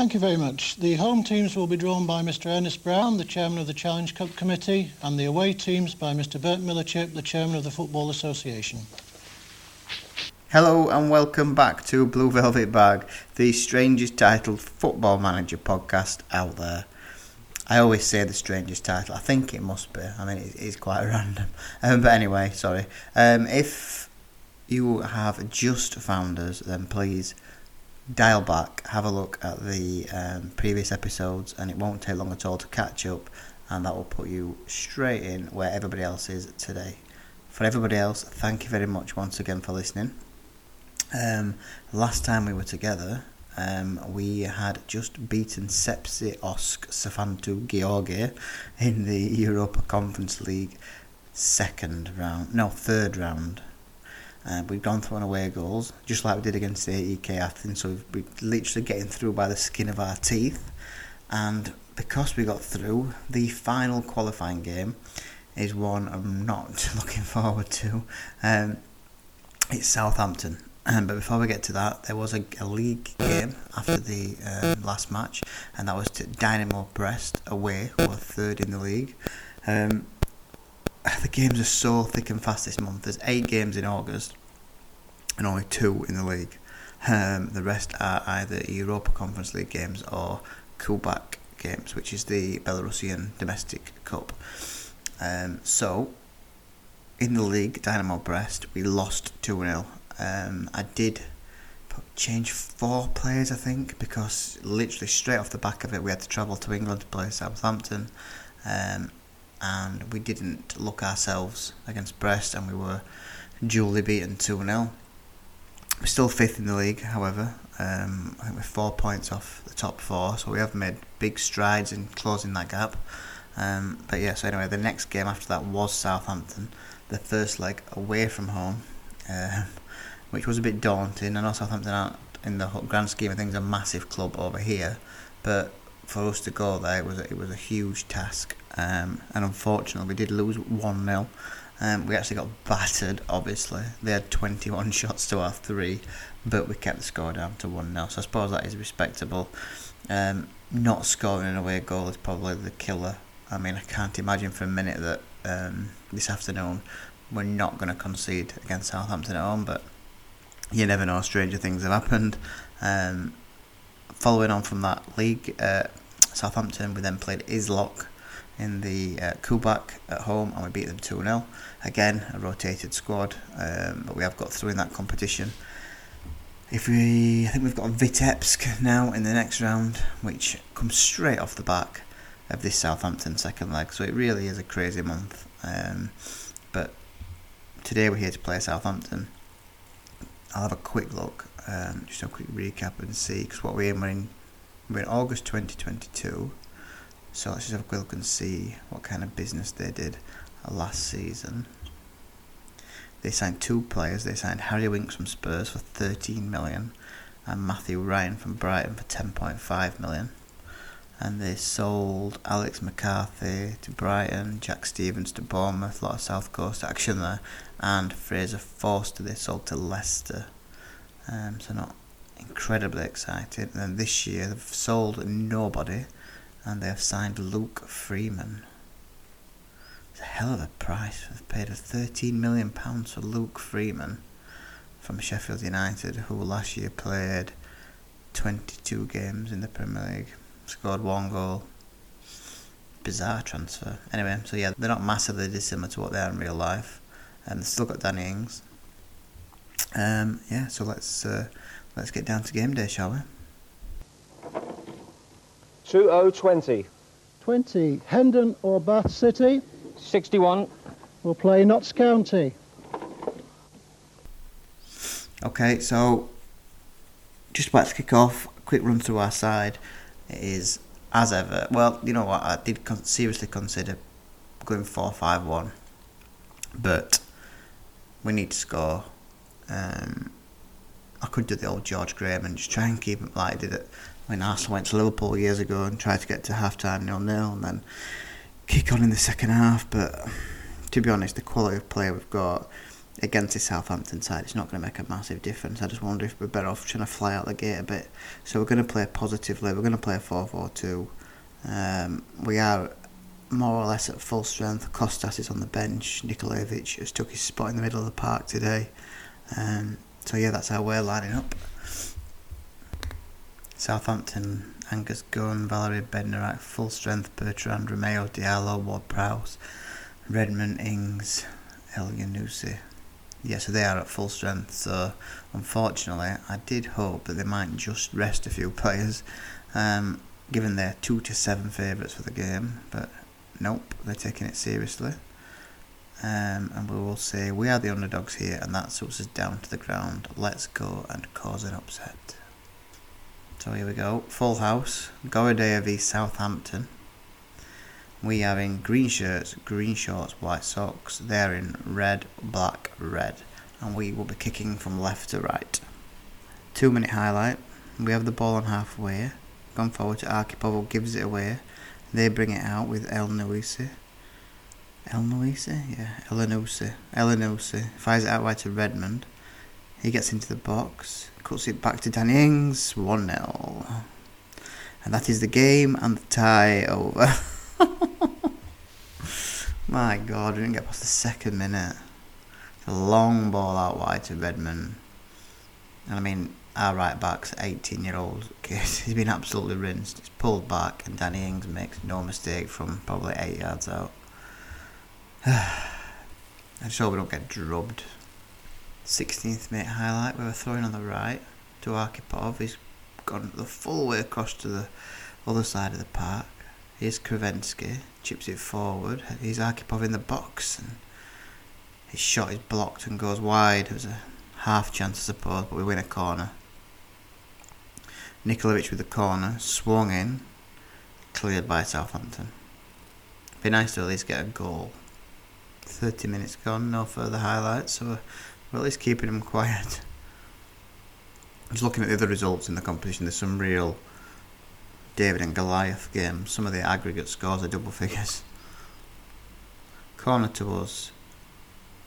Thank you very much. The home teams will be drawn by Mr Ernest Brown, the chairman of the Challenge Cup Committee, and the away teams by Mr Bert Millichip, the chairman of the Football Association. Hello and welcome back to Blue Velvet Bag, the strangest titled football manager podcast out there. I always say the strangest title. I think it must be. I mean, it is quite random. Um, but anyway, sorry. Um, if you have just found us, then please dial back, have a look at the um, previous episodes, and it won't take long at all to catch up, and that will put you straight in where everybody else is today. For everybody else, thank you very much once again for listening. Um, last time we were together, um, we had just beaten Sepsi Osk Safantu Georgia in the Europa Conference League second round, no, third round. Uh, we've gone through on away goals, just like we did against the AEK Athens. So we're literally getting through by the skin of our teeth. And because we got through, the final qualifying game is one I'm not looking forward to. Um, it's Southampton. Um, but before we get to that, there was a, a league game after the um, last match, and that was to Dynamo Brest away, who are third in the league. Um, the games are so thick and fast this month. There's eight games in August and only two in the league. Um, the rest are either Europa Conference League games or Kubak games, which is the Belarusian domestic cup. Um, so, in the league, Dynamo Brest, we lost 2 0. Um, I did change four players, I think, because literally straight off the back of it, we had to travel to England to play Southampton. Um, and we didn't look ourselves against Brest, and we were duly beaten 2 0. We're still fifth in the league, however. Um, I think we're four points off the top four, so we have made big strides in closing that gap. Um, but yeah, so anyway, the next game after that was Southampton, the first leg away from home, uh, which was a bit daunting. I know Southampton aren't, in the grand scheme of things, a massive club over here, but for us to go there, it was a, it was a huge task. Um, and unfortunately, we did lose 1 0. Um, we actually got battered, obviously. They had 21 shots to our three, but we kept the score down to 1 0. So I suppose that is respectable. Um, not scoring an away goal is probably the killer. I mean, I can't imagine for a minute that um, this afternoon we're not going to concede against Southampton at home, but you never know, stranger things have happened. Um, following on from that league, uh, Southampton, we then played Isloch in the uh, Kubak at home and we beat them 2 0. Again, a rotated squad, um, but we have got through in that competition. If we, I think we've got Vitebsk now in the next round, which comes straight off the back of this Southampton second leg. So it really is a crazy month. Um, but today we're here to play Southampton. I'll have a quick look, um, just a quick recap and see, because what we're in, we're in August 2022. So let's just have a quick look and see what kind of business they did last season. They signed two players. They signed Harry Winks from Spurs for 13 million and Matthew Ryan from Brighton for 10.5 million. And they sold Alex McCarthy to Brighton, Jack Stevens to Bournemouth, a lot of South Coast action there, and Fraser Forster they sold to Leicester. Um, so not incredibly excited. And then this year they've sold nobody and they have signed Luke Freeman. It's a hell of a price. They've paid a £13 million for Luke Freeman from Sheffield United, who last year played 22 games in the Premier League, scored one goal. Bizarre transfer. Anyway, so yeah, they're not massively dissimilar to what they are in real life, and they've still got Danny Ings. Um, yeah, so let's uh, let's get down to game day, shall we? 2020. 20. Hendon or Bath City 61. We'll play Notts County. Okay, so just about to kick off, quick run through our side It is as ever. Well, you know what? I did con- seriously consider going 4 5 1, but we need to score. Um, I could do the old George Graham and just try and keep it like I did it when Arsenal went to Liverpool years ago and tried to get to half time nil nil and then kick on in the second half. But to be honest, the quality of play we've got against the Southampton side, it's not going to make a massive difference. I just wonder if we're better off trying to fly out the gate a bit. So we're going to play positively. We're going to play 4 4 2. Um, we are more or less at full strength. Kostas is on the bench. Nikolaevich has took his spot in the middle of the park today. Um, so yeah, that's how we're lining up. Southampton, Angus Gunn, Valery Bednarek, full strength, Bertrand Romeu, Diallo, Ward Prowse, Redmond, Ings, El Yanusi. Yeah, so they are at full strength. So unfortunately, I did hope that they might just rest a few players, um, given they're two to seven favourites for the game. But nope, they're taking it seriously. Um, and we will say we are the underdogs here, and that suits us down to the ground. Let's go and cause an upset. So here we go. Full house. Gorodeya v Southampton. We are in green shirts, green shorts, white socks. They're in red, black, red. And we will be kicking from left to right. Two minute highlight. We have the ball on halfway. Gone forward to Arkhipov, gives it away. They bring it out with El Nuisi. El Nuisi? Yeah, El Nouisi. El Elanusi. Fires it out wide to Redmond. He gets into the box. Cuts it back to Danny Ings. 1 0. And that is the game and the tie over. My God, we didn't get past the second minute. A long ball out wide to Redmond. And I mean, our right back's 18 year old kid. He's been absolutely rinsed. He's pulled back, and Danny Ings makes no mistake from probably 8 yards out. I just hope we don't get drubbed. 16th minute highlight, we were throwing on the right to Arkhipov. He's gone the full way across to the other side of the park. Here's Kravensky, chips it forward. He's Arkhipov in the box, and his shot is blocked and goes wide. It was a half chance, I suppose, but we win a corner. Nikolaevich with the corner, swung in, cleared by Southampton. Be nice to at least get a goal. 30 minutes gone, no further highlights, so at least keeping them quiet. Just looking at the other results in the competition, there's some real David and Goliath games. Some of the aggregate scores are double figures. Corner to us.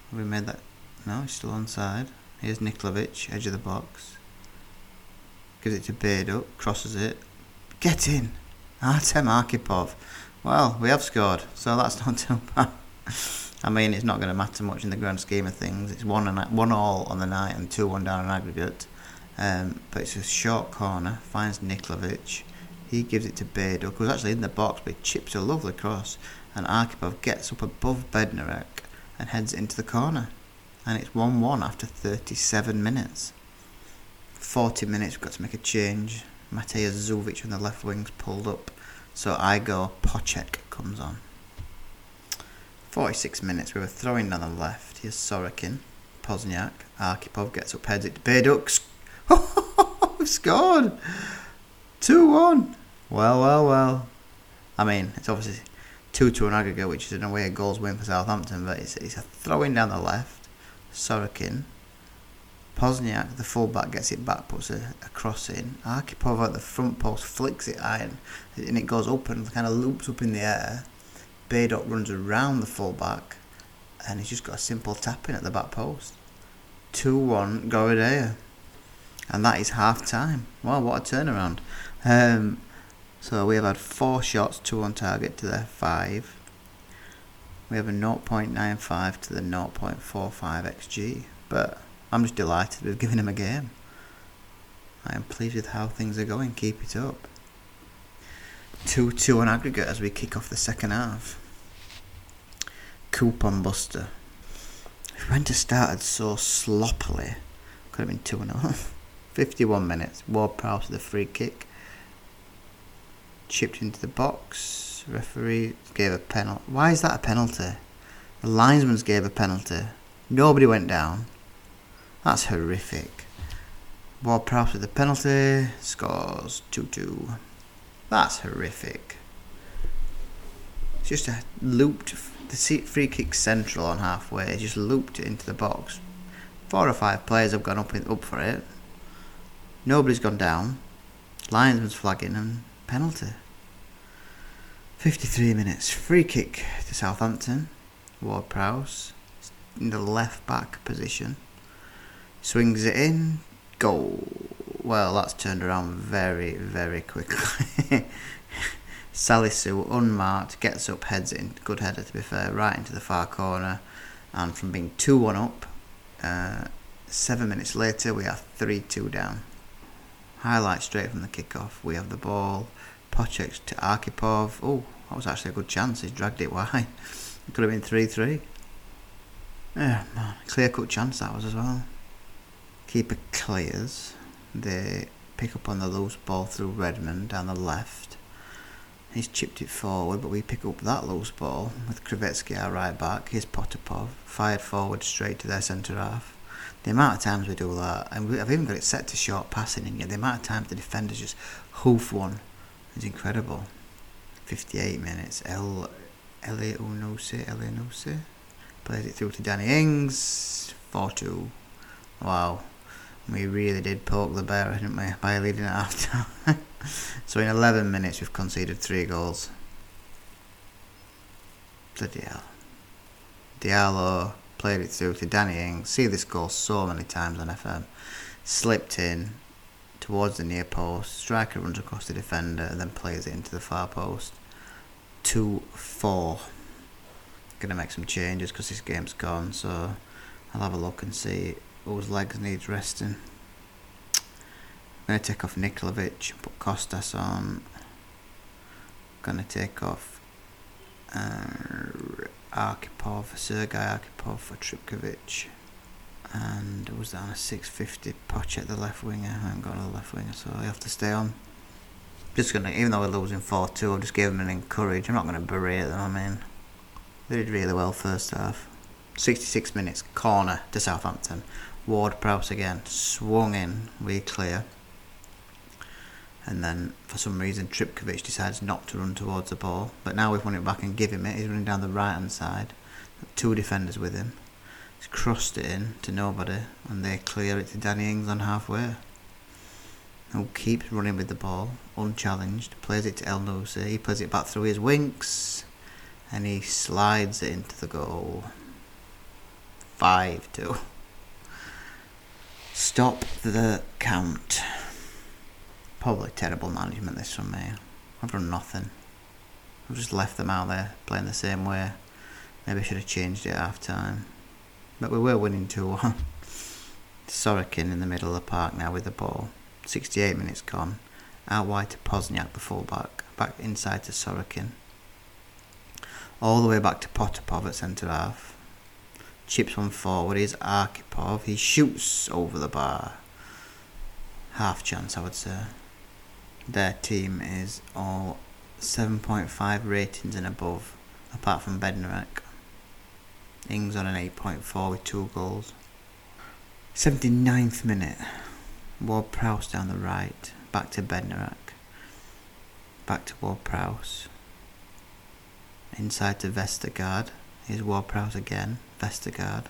Have we made that? No, he's still onside. Here's Nikolaevich, edge of the box. Gives it to Bayduk, crosses it. Get in! Artem Arkhipov. Well, we have scored, so that's not too bad. I mean, it's not going to matter much in the grand scheme of things. It's one and one all on the night and two one down in aggregate. Um, but it's a short corner. Finds Nikolaevich. He gives it to Bayduk, who's actually in the box, but he chips a lovely cross. And Arkhipov gets up above Bednarek and heads into the corner. And it's 1 1 after 37 minutes. 40 minutes, we've got to make a change. Matej Zuvic on the left wing's pulled up. So Igor Pocek comes on. 46 minutes, we were throwing down the left. Here's Sorokin, Pozniak, Arkhipov gets up, heads it to. We've scored! 2 1. Well, well, well. I mean, it's obviously 2 2 an aggregate, which is in a way a goals win for Southampton, but it's, it's a throwing down the left. Sorokin. Pozniak, the fullback, gets it back, puts a, a cross in. Arkhipov at the front post flicks it iron, and it goes up and kind of loops up in the air. Bayduk runs around the fullback, and he's just got a simple tap in at the back post. 2 1 Gorodeya. And that is half time. Wow, what a turnaround. Um, so we have had four shots, two on target to their five. We have a 0.95 to the 0.45 xg. But I'm just delighted we've given him a game. I am pleased with how things are going. Keep it up. 2 2 on aggregate as we kick off the second half. Coupon Buster. To started so sloppily, could have been 2 0. 51 minutes. Ward Prowse with a free kick. Chipped into the box. Referee gave a penalty. Why is that a penalty? The linesman's gave a penalty. Nobody went down. That's horrific. Ward Prowse with the penalty. Scores 2 2. That's horrific. It's just a looped the free kick central on halfway. Just looped it into the box. Four or five players have gone up in, up for it. Nobody's gone down. Linesman's flagging and penalty. 53 minutes. Free kick to Southampton. Ward Prowse. in the left back position. Swings it in. Goal. Well, that's turned around very, very quickly. Salisu, unmarked, gets up, heads in. Good header, to be fair, right into the far corner. And from being 2 1 up, uh, seven minutes later, we are 3 2 down. Highlight straight from the kickoff. We have the ball. Pochek to Arkhipov. Oh, that was actually a good chance. He's dragged it wide. It could have been 3 3. Yeah, man. Clear cut chance that was as well. Keeper clears. They pick up on the loose ball through Redmond down the left. He's chipped it forward, but we pick up that loose ball with Kravetsky, our right back. Here's Potapov, fired forward straight to their centre half. The amount of times we do that, and we, I've even got it set to short passing and here, the amount of times the defenders just hoof one is incredible. 58 minutes. El Eleonose, Eleonose plays it through to Danny Ings. 4 2. Wow. We really did poke the bear, didn't we, by leading at half time. so in 11 minutes, we've conceded three goals. Bloody hell. Diallo played it through to Danny Ings. See this goal so many times on FM. Slipped in towards the near post. Striker runs across the defender and then plays it into the far post. 2 4. Gonna make some changes because this game's gone, so I'll have a look and see whose legs needs resting. Gonna take off Nikolovic put Kostas on. Gonna take off uh, Arkhipov, Sergei Arkhipov for Tripkovic. And was that on a 650 Poch the left winger? I haven't got a left winger, so I have to stay on. Just gonna, even though we're losing 4 2, I'll just give them an encourage. I'm not gonna berate them, I mean, they did really well first half. 66 minutes, corner to Southampton. Ward Prowse again, swung in, we clear. And then, for some reason, Tripkovic decides not to run towards the ball. But now we've won it back and give him it. He's running down the right hand side. Two defenders with him. He's crossed it in to nobody, and they clear it to Danny Ings on halfway. Who keeps running with the ball, unchallenged. Plays it to El Nusi. He plays it back through his winks, and he slides it into the goal. 5 2. Stop the count. Probably terrible management this from me. I've done nothing. I've just left them out there playing the same way. Maybe I should have changed it half time. But we were winning 2 1. Sorokin in the middle of the park now with the ball. 68 minutes gone. Out wide to Pozniak, the fullback. Back inside to Sorokin. All the way back to Potapov at centre half. Chips one forward. Here's Arkhipov. He shoots over the bar. Half chance, I would say. Their team is all 7.5 ratings and above, apart from Bednarek. Ings on an 8.4 with two goals. 79th minute. Ward Prowse down the right. Back to Bednarek. Back to Ward Prowse. Inside to Vestergaard. Here's Ward Prowse again. Vestergaard.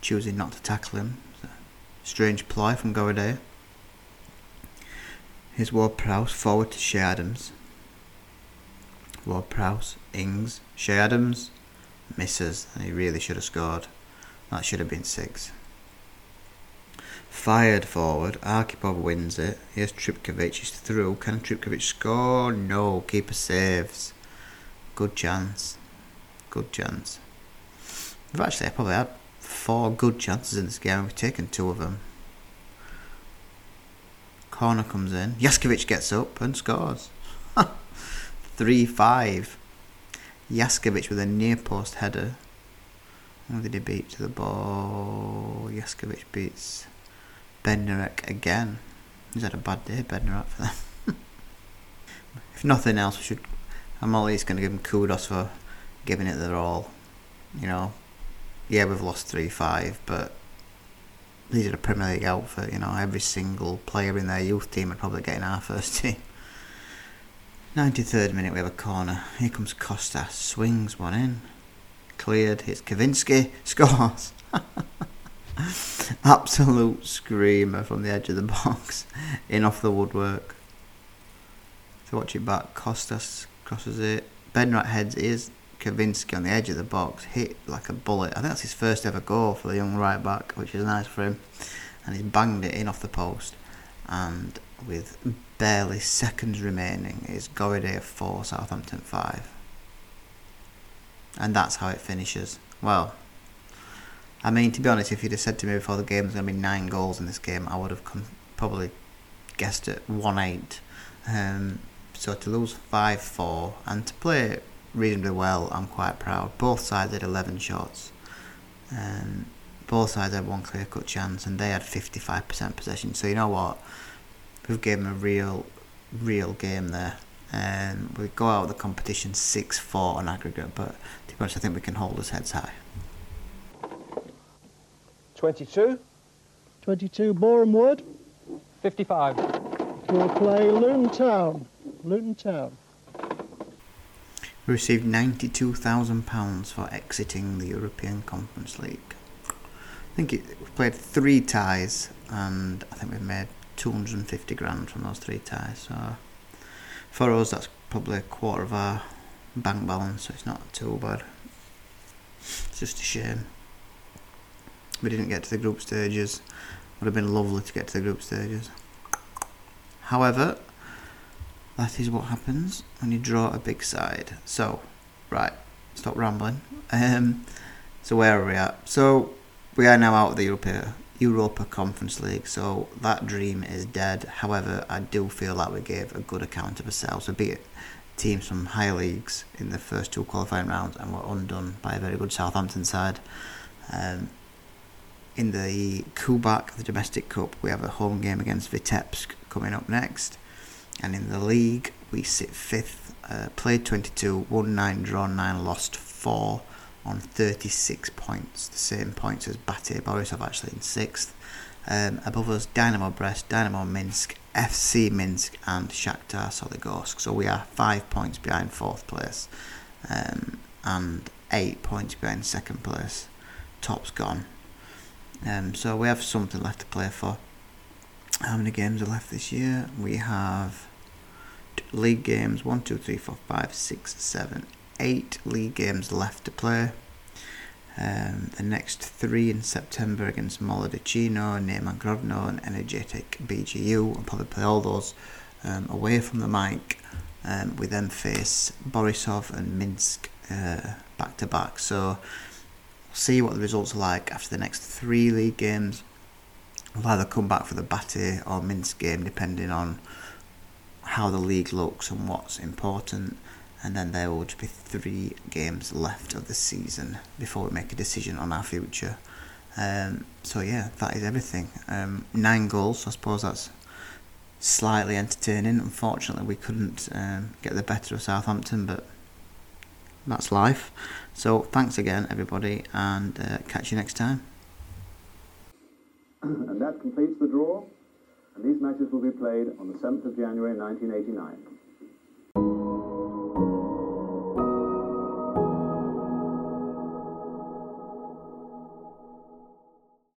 Choosing not to tackle him. Strange ploy from Goraday. Here's Ward Prowse forward to Che Adams. Ward Prowse, Ings, Che Adams misses, he really should have scored. That should have been six. Fired forward, Arkhipov wins it. Here's Tripkovic, he's through. Can Tripkovic score? No, keeper saves. Good chance. Good chance. We've actually probably had four good chances in this game. We've taken two of them. Corner comes in. Jaskovic gets up and scores. 3 5. Jaskovic with a near post header. Who did he beat to the ball? Jaskovic beats Bednarek again. He's had a bad day, Bednarek, for them. if nothing else, we should. I'm least going to give him kudos for giving it their all. You know, yeah, we've lost 3 5, but these are a Premier League outfit, you know, every single player in their youth team would probably get in our first team. 93rd minute, we have a corner. Here comes Costa, swings one in. Cleared, hits Kavinsky, scores. Absolute screamer from the edge of the box, in off the woodwork. To watch it back, Kostas crosses it. Benrat heads is Kavinsky on the edge of the box, hit like a bullet. I think that's his first ever goal for the young right back, which is nice for him. And he's banged it in off the post. And with barely seconds remaining, it's Goryday 4, Southampton 5. And that's how it finishes. Well, I mean, to be honest, if you'd have said to me before the game there's going to be nine goals in this game, I would have con- probably guessed at 1 8. Um, so to lose 5 4 and to play reasonably well, I'm quite proud. Both sides had 11 shots. Um, both sides had one clear cut chance and they had 55% possession. So you know what? We've given them a real, real game there. Um, we go out of the competition 6 4 on aggregate, but to be honest, I think we can hold us heads high. 22, 22 Boreham Wood 55, We'll play Luton Town. Luton Town. We received £92,000 for exiting the European Conference League. I think we played three ties, and I think we've made 250 grand from those three ties. So for us, that's probably a quarter of our bank balance, so it's not too bad. It's just a shame. We didn't get to the group stages. Would have been lovely to get to the group stages. However, that is what happens when you draw a big side. So, right, stop rambling. Um, so where are we at? So we are now out of the Europa Europa Conference League. So that dream is dead. However, I do feel like we gave a good account of ourselves. We beat teams from higher leagues in the first two qualifying rounds, and were undone by a very good Southampton side. Um, in the Kubak, the domestic cup, we have a home game against Vitebsk coming up next. And in the league, we sit fifth, uh, played 22, won 9, drawn 9, lost 4 on 36 points. The same points as Bate Borisov actually in sixth. Um, above us, Dynamo Brest, Dynamo Minsk, FC Minsk, and Shakhtar Soligorsk. So we are five points behind fourth place um, and eight points behind second place. Top's gone. Um, so we have something left to play for. How many games are left this year? We have league games 1, 2, 3, 4, 5, 6, 7, 8 league games left to play. Um, the next three in September against Molodechno, Neman Grodno, and Energetik BGU. I'll probably play all those um, away from the mic. Um, we then face Borisov and Minsk uh, back to back. So see what the results are like after the next three league games. We'll either come back for the Bate or Minsk game, depending on how the league looks and what's important. And then there will just be three games left of the season before we make a decision on our future. Um, so yeah, that is everything. Um, nine goals. I suppose that's slightly entertaining. Unfortunately, we couldn't um, get the better of Southampton, but that's life. So thanks again, everybody, and uh, catch you next time. and that completes these matches will be played on the 7th of January 1989.